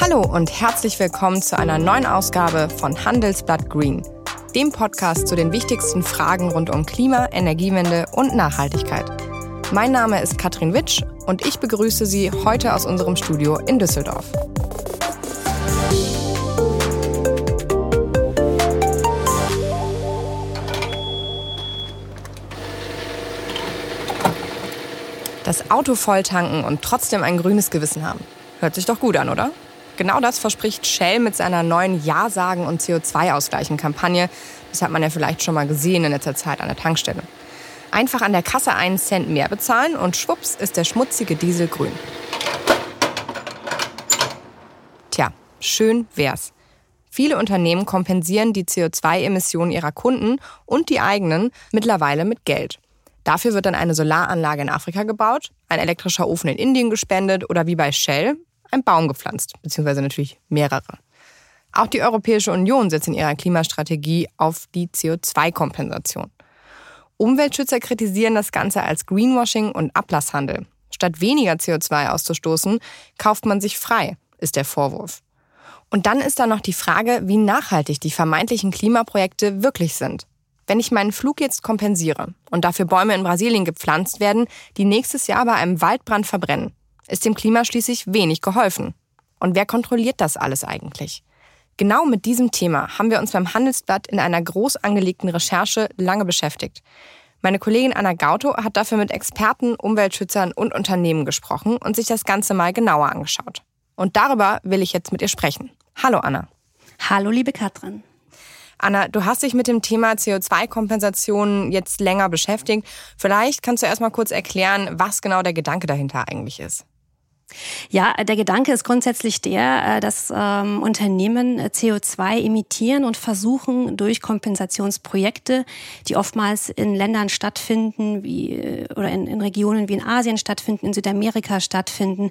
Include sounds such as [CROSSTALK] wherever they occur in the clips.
Hallo und herzlich willkommen zu einer neuen Ausgabe von Handelsblatt Green, dem Podcast zu den wichtigsten Fragen rund um Klima, Energiewende und Nachhaltigkeit. Mein Name ist Katrin Witsch und ich begrüße Sie heute aus unserem Studio in Düsseldorf. Das Auto volltanken und trotzdem ein grünes Gewissen haben. Hört sich doch gut an, oder? Genau das verspricht Shell mit seiner neuen Ja-Sagen und CO2-Ausgleichen-Kampagne. Das hat man ja vielleicht schon mal gesehen in letzter Zeit an der Tankstelle. Einfach an der Kasse einen Cent mehr bezahlen und schwupps ist der schmutzige Diesel grün. Tja, schön wär's. Viele Unternehmen kompensieren die CO2-Emissionen ihrer Kunden und die eigenen mittlerweile mit Geld. Dafür wird dann eine Solaranlage in Afrika gebaut, ein elektrischer Ofen in Indien gespendet oder wie bei Shell ein Baum gepflanzt, beziehungsweise natürlich mehrere. Auch die Europäische Union setzt in ihrer Klimastrategie auf die CO2-Kompensation. Umweltschützer kritisieren das Ganze als Greenwashing und Ablasshandel. Statt weniger CO2 auszustoßen, kauft man sich frei, ist der Vorwurf. Und dann ist da noch die Frage, wie nachhaltig die vermeintlichen Klimaprojekte wirklich sind. Wenn ich meinen Flug jetzt kompensiere und dafür Bäume in Brasilien gepflanzt werden, die nächstes Jahr bei einem Waldbrand verbrennen, ist dem Klima schließlich wenig geholfen. Und wer kontrolliert das alles eigentlich? Genau mit diesem Thema haben wir uns beim Handelsblatt in einer groß angelegten Recherche lange beschäftigt. Meine Kollegin Anna Gauto hat dafür mit Experten, Umweltschützern und Unternehmen gesprochen und sich das Ganze mal genauer angeschaut. Und darüber will ich jetzt mit ihr sprechen. Hallo Anna. Hallo liebe Katrin. Anna, du hast dich mit dem Thema CO2-Kompensation jetzt länger beschäftigt. Vielleicht kannst du erst mal kurz erklären, was genau der Gedanke dahinter eigentlich ist. Ja, der Gedanke ist grundsätzlich der, äh, dass ähm, Unternehmen äh, CO2 emittieren und versuchen durch Kompensationsprojekte, die oftmals in Ländern stattfinden, wie äh, oder in, in Regionen wie in Asien stattfinden, in Südamerika stattfinden,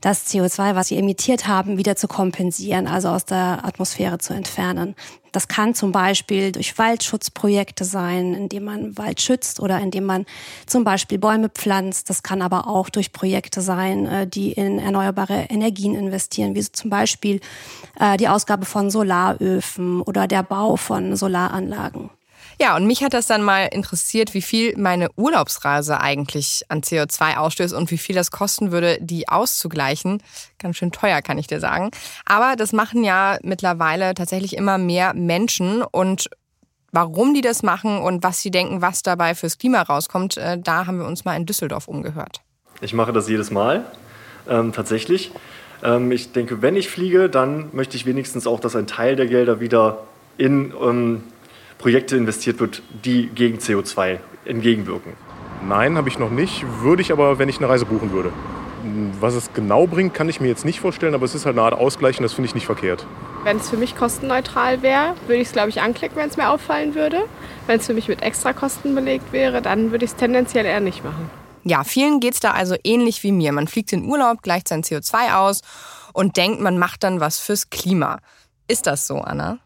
das CO2, was sie emittiert haben, wieder zu kompensieren, also aus der Atmosphäre zu entfernen. Das kann zum Beispiel durch Waldschutzprojekte sein, indem man Wald schützt oder indem man zum Beispiel Bäume pflanzt. Das kann aber auch durch Projekte sein, äh, die in erneuerbare Energien investieren, wie zum Beispiel äh, die Ausgabe von Solaröfen oder der Bau von Solaranlagen. Ja, und mich hat das dann mal interessiert, wie viel meine Urlaubsreise eigentlich an CO2 ausstößt und wie viel das kosten würde, die auszugleichen. Ganz schön teuer, kann ich dir sagen. Aber das machen ja mittlerweile tatsächlich immer mehr Menschen und warum die das machen und was sie denken, was dabei fürs Klima rauskommt, äh, da haben wir uns mal in Düsseldorf umgehört. Ich mache das jedes Mal, ähm, tatsächlich. Ähm, ich denke, wenn ich fliege, dann möchte ich wenigstens auch, dass ein Teil der Gelder wieder in ähm, Projekte investiert wird, die gegen CO2 entgegenwirken? Nein, habe ich noch nicht. Würde ich aber, wenn ich eine Reise buchen würde. Was es genau bringt, kann ich mir jetzt nicht vorstellen, aber es ist halt eine Art Ausgleich und das finde ich nicht verkehrt. Wenn es für mich kostenneutral wäre, würde ich es, glaube ich, anklicken, wenn es mir auffallen würde. Wenn es für mich mit Extrakosten belegt wäre, dann würde ich es tendenziell eher nicht machen. Ja, vielen geht es da also ähnlich wie mir. Man fliegt in Urlaub, gleicht sein CO2 aus und denkt, man macht dann was fürs Klima. Ist das so, Anna?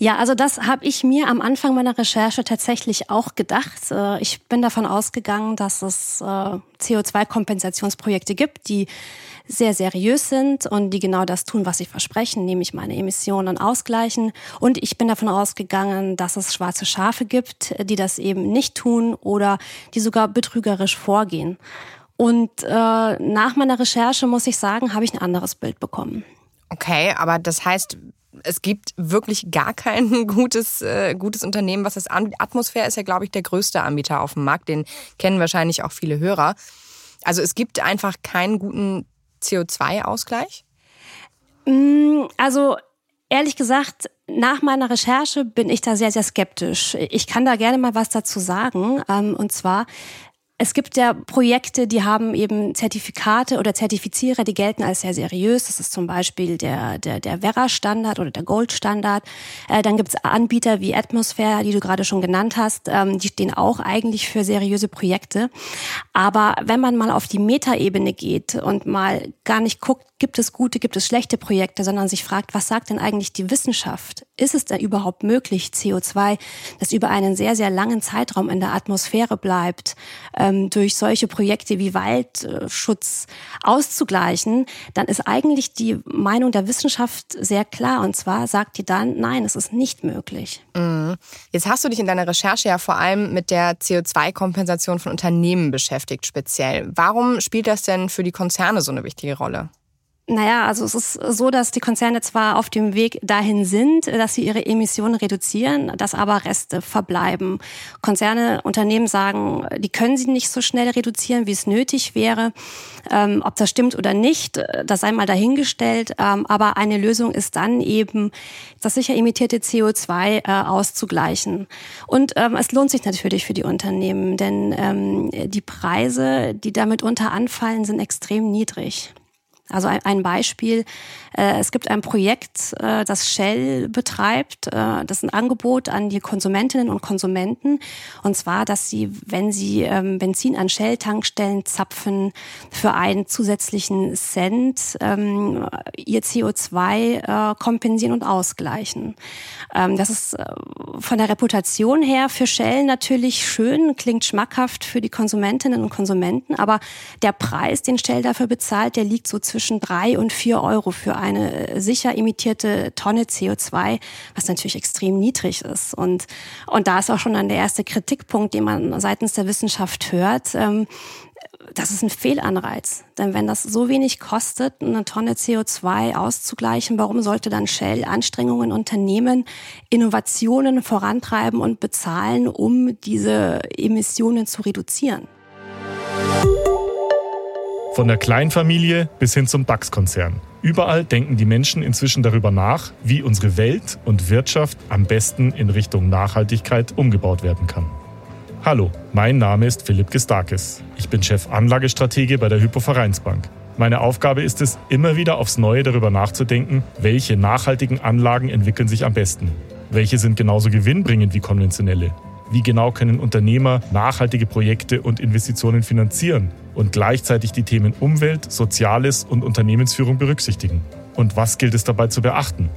Ja, also das habe ich mir am Anfang meiner Recherche tatsächlich auch gedacht. Äh, ich bin davon ausgegangen, dass es äh, CO2-Kompensationsprojekte gibt, die sehr seriös sind und die genau das tun, was sie versprechen, nämlich meine Emissionen ausgleichen. Und ich bin davon ausgegangen, dass es schwarze Schafe gibt, die das eben nicht tun oder die sogar betrügerisch vorgehen. Und äh, nach meiner Recherche, muss ich sagen, habe ich ein anderes Bild bekommen. Okay, aber das heißt, es gibt wirklich gar kein [LAUGHS] gutes, äh, gutes Unternehmen, was das anbietet. Atmosphäre ist ja, glaube ich, der größte Anbieter auf dem Markt. Den kennen wahrscheinlich auch viele Hörer. Also es gibt einfach keinen guten CO2-Ausgleich? Mm, also ehrlich gesagt, nach meiner Recherche bin ich da sehr, sehr skeptisch. Ich kann da gerne mal was dazu sagen. Ähm, und zwar, es gibt ja Projekte, die haben eben Zertifikate oder Zertifizierer, die gelten als sehr seriös. Das ist zum Beispiel der, der, der Vera-Standard oder der Gold-Standard. Äh, dann gibt es Anbieter wie Atmosphere, die du gerade schon genannt hast. Ähm, die stehen auch eigentlich für seriöse Projekte. Aber wenn man mal auf die Metaebene geht und mal gar nicht guckt, gibt es gute, gibt es schlechte Projekte, sondern sich fragt, was sagt denn eigentlich die Wissenschaft? Ist es denn überhaupt möglich, CO2, das über einen sehr, sehr langen Zeitraum in der Atmosphäre bleibt, äh, ähm, durch solche Projekte wie Waldschutz auszugleichen, dann ist eigentlich die Meinung der Wissenschaft sehr klar. Und zwar sagt die dann, nein, es ist nicht möglich. Mhm. Jetzt hast du dich in deiner Recherche ja vor allem mit der CO2-Kompensation von Unternehmen beschäftigt, speziell. Warum spielt das denn für die Konzerne so eine wichtige Rolle? Naja, also es ist so, dass die Konzerne zwar auf dem Weg dahin sind, dass sie ihre Emissionen reduzieren, dass aber Reste verbleiben. Konzerne, Unternehmen sagen, die können sie nicht so schnell reduzieren, wie es nötig wäre. Ähm, ob das stimmt oder nicht, das sei mal dahingestellt. Ähm, aber eine Lösung ist dann eben, das sicher emittierte CO2 äh, auszugleichen. Und ähm, es lohnt sich natürlich für die Unternehmen, denn ähm, die Preise, die damit unter anfallen, sind extrem niedrig. Also ein Beispiel, äh, es gibt ein Projekt, äh, das Shell betreibt. Äh, das ist ein Angebot an die Konsumentinnen und Konsumenten. Und zwar, dass sie, wenn sie ähm, Benzin an Shell-Tankstellen zapfen, für einen zusätzlichen Cent ähm, ihr CO2 kompensieren und ausgleichen. Ähm, das ist von der Reputation her für Shell natürlich schön, klingt schmackhaft für die Konsumentinnen und Konsumenten. Aber der Preis, den Shell dafür bezahlt, der liegt so zwischen drei und vier Euro für eine äh, sicher emittierte Tonne CO2, was natürlich extrem niedrig ist. Und, und da ist auch schon dann der erste Kritikpunkt, den man seitens der Wissenschaft hört. Ähm, das ist ein Fehlanreiz. Denn wenn das so wenig kostet, eine Tonne CO2 auszugleichen, warum sollte dann Shell Anstrengungen unternehmen, Innovationen vorantreiben und bezahlen, um diese Emissionen zu reduzieren? Von der Kleinfamilie bis hin zum DAX-Konzern. Überall denken die Menschen inzwischen darüber nach, wie unsere Welt und Wirtschaft am besten in Richtung Nachhaltigkeit umgebaut werden kann. Hallo, mein Name ist Philipp Gestakis. Ich bin Chef Anlagestratege bei der Hypovereinsbank. Meine Aufgabe ist es, immer wieder aufs Neue darüber nachzudenken, welche nachhaltigen Anlagen entwickeln sich am besten. Welche sind genauso gewinnbringend wie konventionelle? Wie genau können Unternehmer nachhaltige Projekte und Investitionen finanzieren und gleichzeitig die Themen Umwelt, Soziales und Unternehmensführung berücksichtigen? Und was gilt es dabei zu beachten?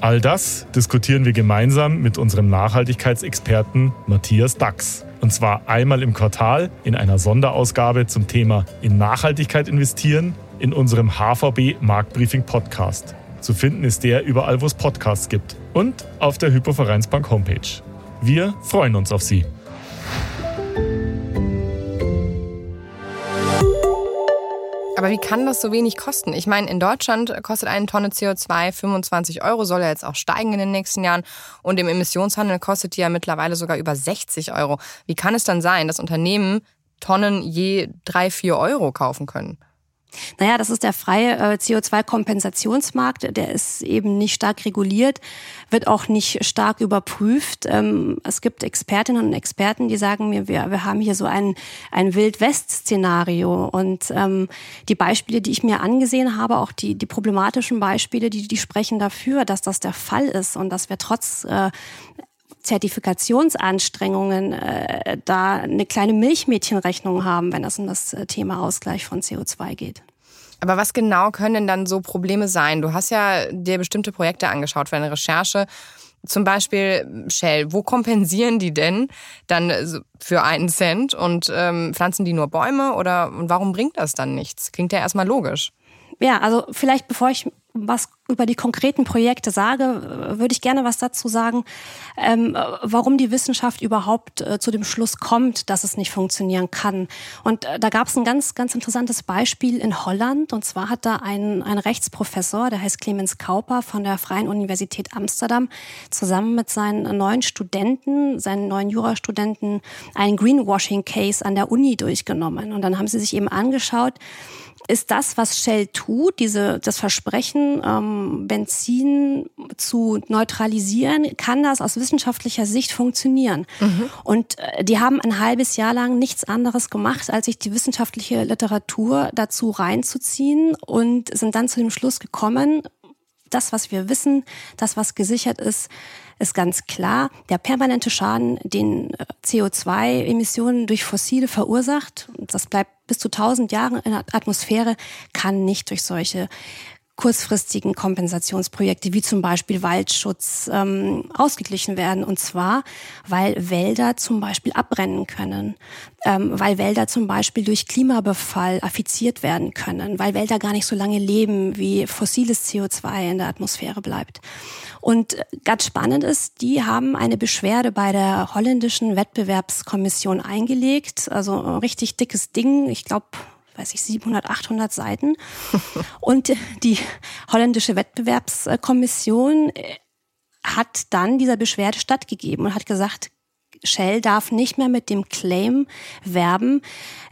All das diskutieren wir gemeinsam mit unserem Nachhaltigkeitsexperten Matthias Dax. Und zwar einmal im Quartal in einer Sonderausgabe zum Thema in Nachhaltigkeit investieren in unserem HVB Marktbriefing Podcast. Zu finden ist der überall, wo es Podcasts gibt und auf der Hypovereinsbank Homepage. Wir freuen uns auf Sie. Aber wie kann das so wenig kosten? Ich meine, in Deutschland kostet eine Tonne CO2 25 Euro, soll ja jetzt auch steigen in den nächsten Jahren. Und im Emissionshandel kostet die ja mittlerweile sogar über 60 Euro. Wie kann es dann sein, dass Unternehmen Tonnen je 3, 4 Euro kaufen können? Naja, das ist der freie äh, CO2-Kompensationsmarkt. Der ist eben nicht stark reguliert, wird auch nicht stark überprüft. Ähm, es gibt Expertinnen und Experten, die sagen mir, wir, wir haben hier so ein, ein Wild-West-Szenario. Und ähm, die Beispiele, die ich mir angesehen habe, auch die, die problematischen Beispiele, die, die sprechen dafür, dass das der Fall ist und dass wir trotz äh, Zertifikationsanstrengungen äh, da eine kleine Milchmädchenrechnung haben, wenn es um das äh, Thema Ausgleich von CO2 geht. Aber was genau können denn dann so Probleme sein? Du hast ja dir bestimmte Projekte angeschaut für eine Recherche. Zum Beispiel Shell. Wo kompensieren die denn dann für einen Cent und ähm, pflanzen die nur Bäume oder warum bringt das dann nichts? Klingt ja erstmal logisch. Ja, also vielleicht bevor ich was über die konkreten Projekte sage, würde ich gerne was dazu sagen, ähm, warum die Wissenschaft überhaupt äh, zu dem Schluss kommt, dass es nicht funktionieren kann. Und äh, da gab es ein ganz, ganz interessantes Beispiel in Holland. Und zwar hat da ein, ein Rechtsprofessor, der heißt Clemens Kauper von der Freien Universität Amsterdam, zusammen mit seinen neuen Studenten, seinen neuen Jurastudenten, einen Greenwashing-Case an der Uni durchgenommen. Und dann haben sie sich eben angeschaut, ist das, was Shell tut, diese, das Versprechen, ähm, Benzin zu neutralisieren, kann das aus wissenschaftlicher Sicht funktionieren. Mhm. Und äh, die haben ein halbes Jahr lang nichts anderes gemacht, als sich die wissenschaftliche Literatur dazu reinzuziehen und sind dann zu dem Schluss gekommen, das, was wir wissen, das, was gesichert ist, ist ganz klar. Der permanente Schaden, den äh, CO2-Emissionen durch Fossile verursacht, das bleibt bis zu 1000 Jahren in der Atmosphäre, kann nicht durch solche kurzfristigen Kompensationsprojekte wie zum Beispiel Waldschutz ähm, ausgeglichen werden. Und zwar, weil Wälder zum Beispiel abbrennen können, ähm, weil Wälder zum Beispiel durch Klimabefall affiziert werden können, weil Wälder gar nicht so lange leben, wie fossiles CO2 in der Atmosphäre bleibt. Und ganz spannend ist, die haben eine Beschwerde bei der holländischen Wettbewerbskommission eingelegt. Also ein richtig dickes Ding. Ich glaube, weiß ich, 700, 800 Seiten. [LAUGHS] Und die holländische Wettbewerbskommission äh, hat dann dieser Beschwerde stattgegeben und hat gesagt, Shell darf nicht mehr mit dem Claim werben,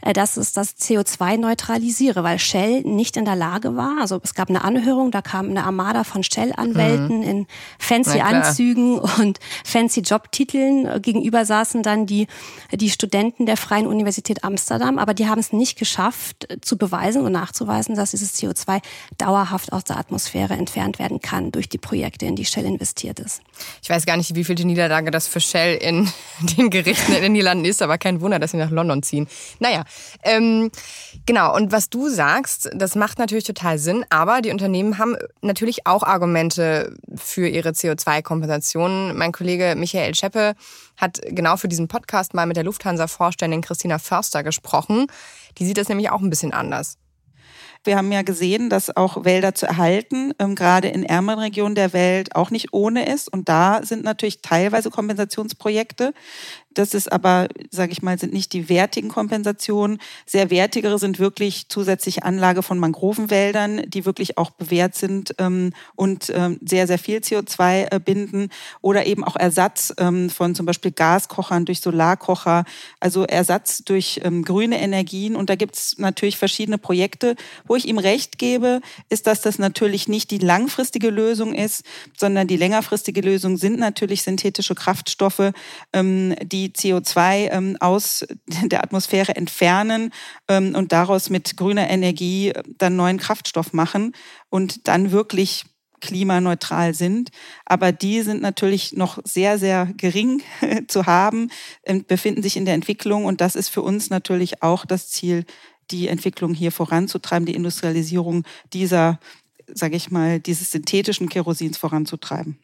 äh, dass es das CO2 neutralisiere, weil Shell nicht in der Lage war. Also es gab eine Anhörung, da kam eine Armada von Shell-Anwälten mhm. in fancy Anzügen und fancy Jobtiteln. Gegenüber saßen dann die, die Studenten der Freien Universität Amsterdam, aber die haben es nicht geschafft zu beweisen und nachzuweisen, dass dieses CO2 dauerhaft aus der Atmosphäre entfernt werden kann durch die Projekte, in die Shell investiert ist. Ich weiß gar nicht, wie viel die Niederlage das für Shell in [LAUGHS] den Gerichten in den Niederlanden ist, aber kein Wunder, dass sie nach London ziehen. Naja, ähm, genau. Und was du sagst, das macht natürlich total Sinn, aber die Unternehmen haben natürlich auch Argumente für ihre CO2-Kompensation. Mein Kollege Michael Scheppe hat genau für diesen Podcast mal mit der Lufthansa-Vorständin Christina Förster gesprochen. Die sieht das nämlich auch ein bisschen anders. Wir haben ja gesehen, dass auch Wälder zu erhalten, ähm, gerade in ärmeren Regionen der Welt, auch nicht ohne ist. Und da sind natürlich teilweise Kompensationsprojekte. Das ist aber, sage ich mal, sind nicht die wertigen Kompensationen. Sehr wertigere sind wirklich zusätzliche Anlage von Mangrovenwäldern, die wirklich auch bewährt sind ähm, und ähm, sehr, sehr viel CO2 äh, binden. Oder eben auch Ersatz ähm, von zum Beispiel Gaskochern durch Solarkocher, also Ersatz durch ähm, grüne Energien. Und da gibt es natürlich verschiedene Projekte. Wo ich ihm recht gebe, ist, dass das natürlich nicht die langfristige Lösung ist, sondern die längerfristige Lösung sind natürlich synthetische Kraftstoffe, ähm, die die CO2 ähm, aus der Atmosphäre entfernen ähm, und daraus mit grüner Energie äh, dann neuen Kraftstoff machen und dann wirklich klimaneutral sind. Aber die sind natürlich noch sehr, sehr gering [LAUGHS] zu haben, ähm, befinden sich in der Entwicklung. Und das ist für uns natürlich auch das Ziel, die Entwicklung hier voranzutreiben, die Industrialisierung dieser, sage ich mal, dieses synthetischen Kerosins voranzutreiben.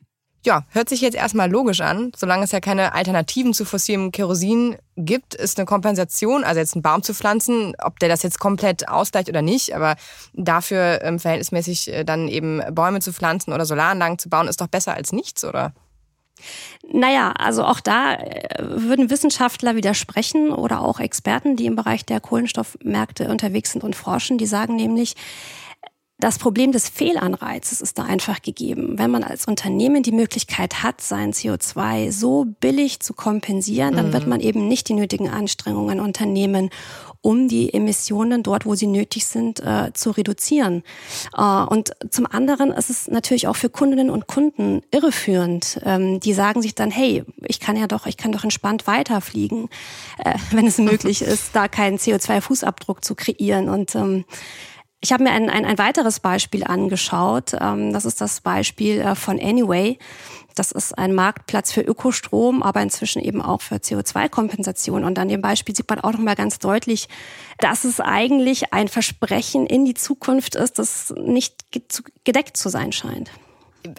Ja, hört sich jetzt erstmal logisch an. Solange es ja keine Alternativen zu fossilem Kerosin gibt, ist eine Kompensation, also jetzt einen Baum zu pflanzen, ob der das jetzt komplett ausgleicht oder nicht, aber dafür ähm, verhältnismäßig äh, dann eben Bäume zu pflanzen oder Solaranlagen zu bauen, ist doch besser als nichts, oder? Naja, also auch da äh, würden Wissenschaftler widersprechen oder auch Experten, die im Bereich der Kohlenstoffmärkte unterwegs sind und forschen, die sagen nämlich, das Problem des Fehlanreizes ist da einfach gegeben. Wenn man als Unternehmen die Möglichkeit hat, sein CO2 so billig zu kompensieren, dann mhm. wird man eben nicht die nötigen Anstrengungen unternehmen, um die Emissionen dort, wo sie nötig sind, äh, zu reduzieren. Äh, und zum anderen ist es natürlich auch für Kundinnen und Kunden irreführend. Ähm, die sagen sich dann, hey, ich kann ja doch, ich kann doch entspannt weiterfliegen, äh, [LAUGHS] wenn es möglich [LAUGHS] ist, da keinen CO2-Fußabdruck zu kreieren. Und ähm, ich habe mir ein, ein, ein weiteres Beispiel angeschaut. Ähm, das ist das Beispiel äh, von Anyway. Das ist ein Marktplatz für Ökostrom, aber inzwischen eben auch für CO2-Kompensation. Und an dem Beispiel sieht man auch nochmal ganz deutlich, dass es eigentlich ein Versprechen in die Zukunft ist, das nicht gedeckt zu sein scheint.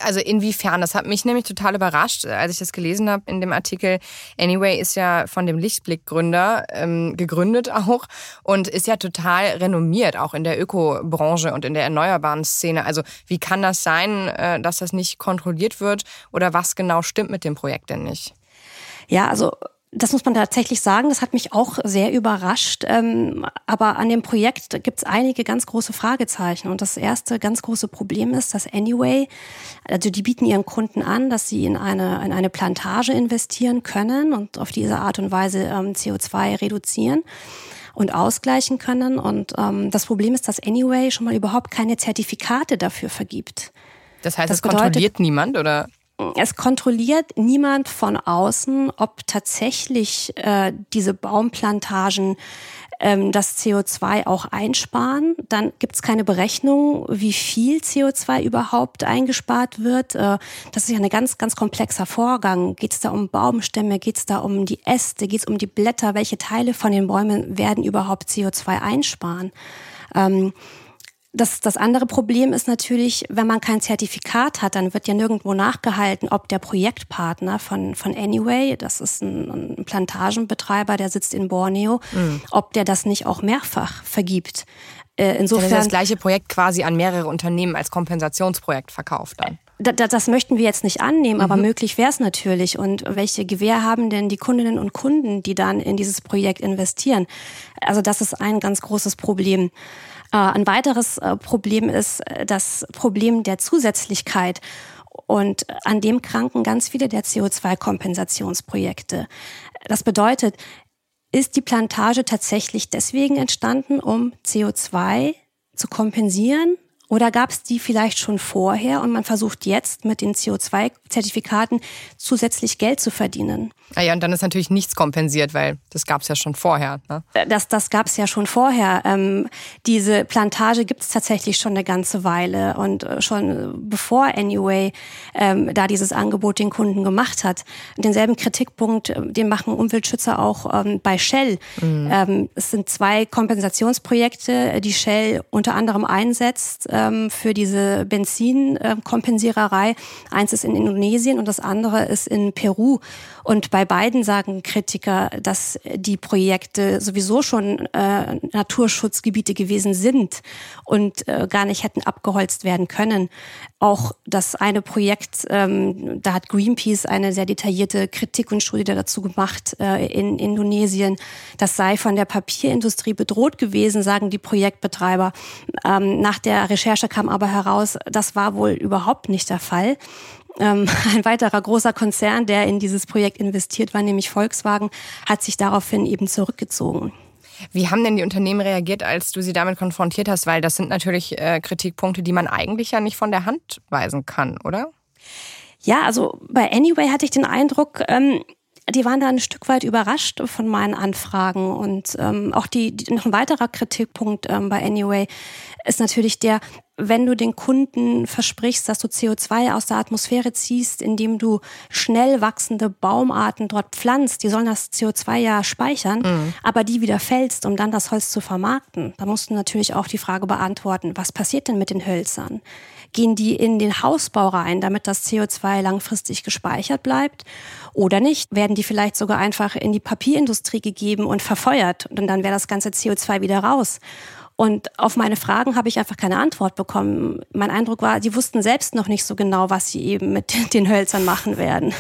Also inwiefern? Das hat mich nämlich total überrascht, als ich das gelesen habe in dem Artikel. Anyway ist ja von dem Lichtblick-Gründer ähm, gegründet auch und ist ja total renommiert, auch in der Ökobranche und in der erneuerbaren Szene. Also wie kann das sein, äh, dass das nicht kontrolliert wird oder was genau stimmt mit dem Projekt denn nicht? Ja, also das muss man tatsächlich sagen, das hat mich auch sehr überrascht. Ähm, aber an dem Projekt gibt es einige ganz große Fragezeichen. Und das erste ganz große Problem ist, dass Anyway, also die bieten ihren Kunden an, dass sie in eine, in eine Plantage investieren können und auf diese Art und Weise ähm, CO2 reduzieren und ausgleichen können. Und ähm, das Problem ist, dass Anyway schon mal überhaupt keine Zertifikate dafür vergibt. Das heißt, das es bedeutet, kontrolliert niemand oder? Es kontrolliert niemand von außen, ob tatsächlich äh, diese Baumplantagen ähm, das CO2 auch einsparen. Dann gibt es keine Berechnung, wie viel CO2 überhaupt eingespart wird. Äh, das ist ja ein ganz, ganz komplexer Vorgang. Geht es da um Baumstämme? Geht es da um die Äste? Geht es um die Blätter? Welche Teile von den Bäumen werden überhaupt CO2 einsparen? Ähm, Das, das andere Problem ist natürlich, wenn man kein Zertifikat hat, dann wird ja nirgendwo nachgehalten, ob der Projektpartner von, von Anyway, das ist ein, ein Plantagenbetreiber, der sitzt in Borneo, mhm. ob der das nicht auch mehrfach vergibt. Äh, insofern. Das, das gleiche Projekt quasi an mehrere Unternehmen als Kompensationsprojekt verkauft dann. Das, das möchten wir jetzt nicht annehmen, mhm. aber möglich wäre es natürlich. Und welche Gewähr haben denn die Kundinnen und Kunden, die dann in dieses Projekt investieren? Also das ist ein ganz großes Problem. Äh, ein weiteres äh, Problem ist äh, das Problem der Zusätzlichkeit. Und an dem kranken ganz viele der CO2-Kompensationsprojekte. Das bedeutet, ist die Plantage tatsächlich deswegen entstanden, um CO2 zu kompensieren? Oder gab es die vielleicht schon vorher und man versucht jetzt mit den CO2-Zertifikaten zusätzlich Geld zu verdienen? Ah ja, und dann ist natürlich nichts kompensiert, weil das gab es ja schon vorher. Ne? Äh, das, das gab es ja schon vorher. Ähm, diese Plantage gibt es tatsächlich schon eine ganze Weile und äh, schon bevor Anyway ähm, da dieses Angebot den Kunden gemacht hat. Denselben Kritikpunkt, äh, den machen Umweltschützer auch ähm, bei Shell. Mhm. Ähm, es sind zwei Kompensationsprojekte, die Shell unter anderem einsetzt ähm, für diese Benzinkompensiererei. Eins ist in Indonesien und das andere ist in Peru. Und bei beiden sagen Kritiker, dass die Projekte sowieso schon äh, Naturschutzgebiete gewesen sind und äh, gar nicht hätten abgeholzt werden können. Auch das eine Projekt, ähm, da hat Greenpeace eine sehr detaillierte Kritik und Studie dazu gemacht äh, in Indonesien. Das sei von der Papierindustrie bedroht gewesen, sagen die Projektbetreiber. Ähm, nach der Recherche kam aber heraus, das war wohl überhaupt nicht der Fall. Ähm, [LAUGHS] ein weiterer großer Konzern, der in dieses Projekt investiert war, nämlich Volkswagen, hat sich daraufhin eben zurückgezogen. Wie haben denn die Unternehmen reagiert, als du sie damit konfrontiert hast? Weil das sind natürlich äh, Kritikpunkte, die man eigentlich ja nicht von der Hand weisen kann, oder? Ja, also bei Anyway hatte ich den Eindruck, ähm, die waren da ein Stück weit überrascht von meinen Anfragen. Und ähm, auch die, die, noch ein weiterer Kritikpunkt ähm, bei Anyway ist natürlich der, wenn du den Kunden versprichst, dass du CO2 aus der Atmosphäre ziehst, indem du schnell wachsende Baumarten dort pflanzt, die sollen das CO2 ja speichern, mhm. aber die wieder fällst, um dann das Holz zu vermarkten, da musst du natürlich auch die Frage beantworten, was passiert denn mit den Hölzern? Gehen die in den Hausbau rein, damit das CO2 langfristig gespeichert bleibt? Oder nicht? Werden die vielleicht sogar einfach in die Papierindustrie gegeben und verfeuert? Und dann wäre das ganze CO2 wieder raus. Und auf meine Fragen habe ich einfach keine Antwort bekommen. Mein Eindruck war, die wussten selbst noch nicht so genau, was sie eben mit [LAUGHS] den Hölzern machen werden.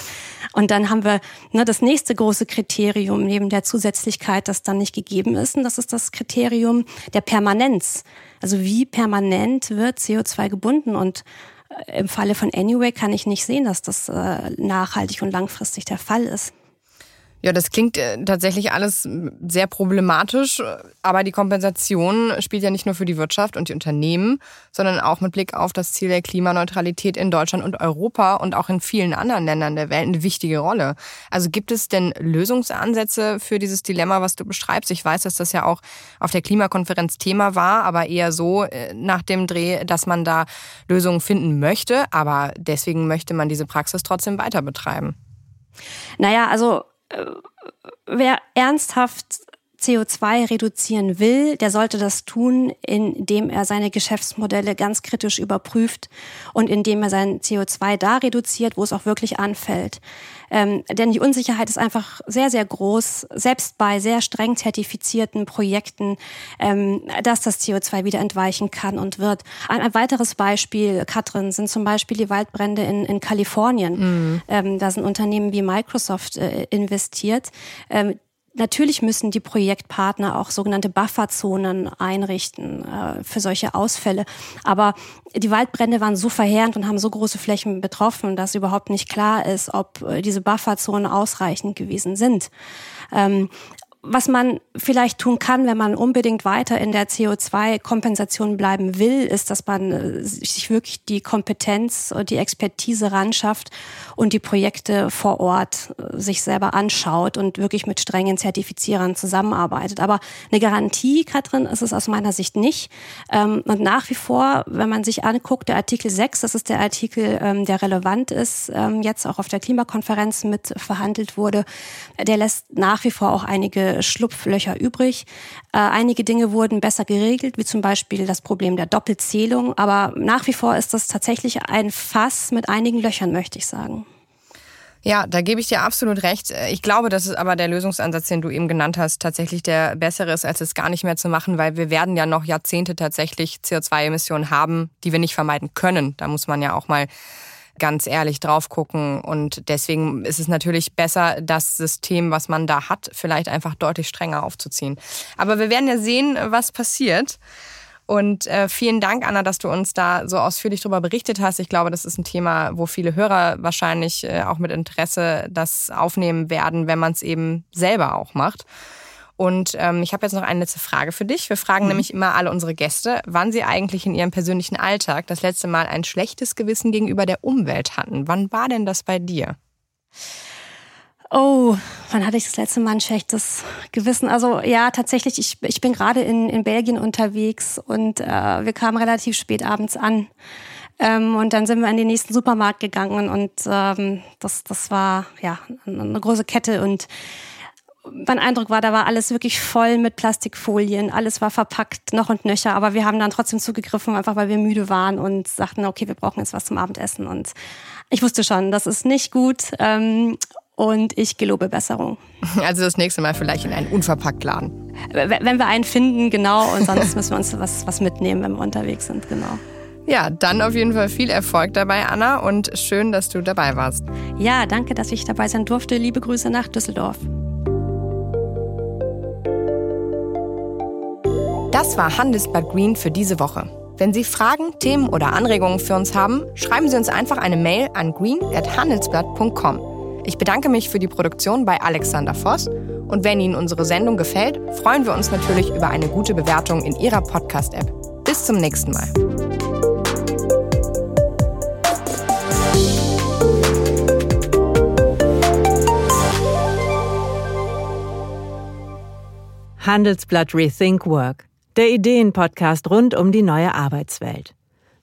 Und dann haben wir ne, das nächste große Kriterium neben der Zusätzlichkeit, das dann nicht gegeben ist. Und das ist das Kriterium der Permanenz. Also wie permanent wird CO2 gebunden? Und äh, im Falle von Anyway kann ich nicht sehen, dass das äh, nachhaltig und langfristig der Fall ist. Ja, das klingt äh, tatsächlich alles sehr problematisch, aber die Kompensation spielt ja nicht nur für die Wirtschaft und die Unternehmen, sondern auch mit Blick auf das Ziel der Klimaneutralität in Deutschland und Europa und auch in vielen anderen Ländern der Welt eine wichtige Rolle. Also gibt es denn Lösungsansätze für dieses Dilemma, was du beschreibst? Ich weiß, dass das ja auch auf der Klimakonferenz Thema war, aber eher so äh, nach dem Dreh, dass man da Lösungen finden möchte, aber deswegen möchte man diese Praxis trotzdem weiter betreiben. Naja, also wer ernsthaft CO2 reduzieren will, der sollte das tun, indem er seine Geschäftsmodelle ganz kritisch überprüft und indem er sein CO2 da reduziert, wo es auch wirklich anfällt. Ähm, denn die Unsicherheit ist einfach sehr, sehr groß, selbst bei sehr streng zertifizierten Projekten, ähm, dass das CO2 wieder entweichen kann und wird. Ein, ein weiteres Beispiel, Katrin, sind zum Beispiel die Waldbrände in, in Kalifornien. Mhm. Ähm, da sind Unternehmen wie Microsoft äh, investiert. Natürlich müssen die Projektpartner auch sogenannte Bufferzonen einrichten äh, für solche Ausfälle. Aber die Waldbrände waren so verheerend und haben so große Flächen betroffen, dass überhaupt nicht klar ist, ob äh, diese Bufferzonen ausreichend gewesen sind. Ähm, was man vielleicht tun kann, wenn man unbedingt weiter in der CO2-Kompensation bleiben will, ist, dass man äh, sich wirklich die Kompetenz und die Expertise ranschafft und die Projekte vor Ort äh, sich selber anschaut und wirklich mit strengen Zertifizierern zusammenarbeitet. Aber eine Garantie, Katrin, ist es aus meiner Sicht nicht. Ähm, und nach wie vor, wenn man sich anguckt, der Artikel 6, das ist der Artikel, ähm, der relevant ist, ähm, jetzt auch auf der Klimakonferenz mit verhandelt wurde, der lässt nach wie vor auch einige Schlupflöcher übrig. Äh, einige Dinge wurden besser geregelt, wie zum Beispiel das Problem der Doppelzählung. Aber nach wie vor ist das tatsächlich ein Fass mit einigen Löchern, möchte ich sagen. Ja, da gebe ich dir absolut recht. Ich glaube, dass es aber der Lösungsansatz, den du eben genannt hast, tatsächlich der bessere ist, als es gar nicht mehr zu machen, weil wir werden ja noch Jahrzehnte tatsächlich CO2-Emissionen haben, die wir nicht vermeiden können. Da muss man ja auch mal ganz ehrlich drauf gucken. Und deswegen ist es natürlich besser, das System, was man da hat, vielleicht einfach deutlich strenger aufzuziehen. Aber wir werden ja sehen, was passiert. Und äh, vielen Dank, Anna, dass du uns da so ausführlich darüber berichtet hast. Ich glaube, das ist ein Thema, wo viele Hörer wahrscheinlich äh, auch mit Interesse das aufnehmen werden, wenn man es eben selber auch macht. Und ähm, ich habe jetzt noch eine letzte Frage für dich. Wir fragen mhm. nämlich immer alle unsere Gäste, wann sie eigentlich in ihrem persönlichen Alltag das letzte Mal ein schlechtes Gewissen gegenüber der Umwelt hatten. Wann war denn das bei dir? Oh, wann hatte ich das letzte Mal ein schlechtes Gewissen? Also ja, tatsächlich, ich, ich bin gerade in, in Belgien unterwegs und äh, wir kamen relativ spät abends an. Ähm, und dann sind wir in den nächsten Supermarkt gegangen und ähm, das, das war ja eine große Kette und mein Eindruck war, da war alles wirklich voll mit Plastikfolien, alles war verpackt, noch und nöcher, aber wir haben dann trotzdem zugegriffen, einfach weil wir müde waren und sagten, okay, wir brauchen jetzt was zum Abendessen und ich wusste schon, das ist nicht gut. Ähm, und ich gelobe Besserung. [LAUGHS] Also das nächste Mal vielleicht in einen Unverpacktladen. Wenn wir einen finden, genau, und sonst müssen wir uns was, was mitnehmen, wenn wir unterwegs sind, genau. Ja, dann auf jeden Fall viel Erfolg dabei, Anna, und schön, dass du dabei warst. Ja, danke, dass ich dabei sein durfte. Liebe Grüße nach Düsseldorf. Das war Handelsblatt Green für diese Woche. Wenn Sie Fragen, Themen oder Anregungen für uns haben, schreiben Sie uns einfach eine Mail an green@handelsblatt.com. Ich bedanke mich für die Produktion bei Alexander Voss und wenn Ihnen unsere Sendung gefällt, freuen wir uns natürlich über eine gute Bewertung in Ihrer Podcast-App. Bis zum nächsten Mal. Handelsblatt Rethink Work, der Ideenpodcast rund um die neue Arbeitswelt.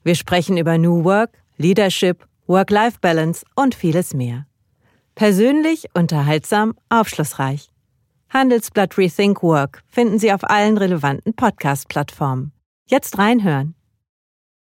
Wir sprechen über New Work, Leadership, Work-Life-Balance und vieles mehr. Persönlich, unterhaltsam, aufschlussreich. Handelsblatt Rethink Work finden Sie auf allen relevanten Podcast-Plattformen. Jetzt reinhören.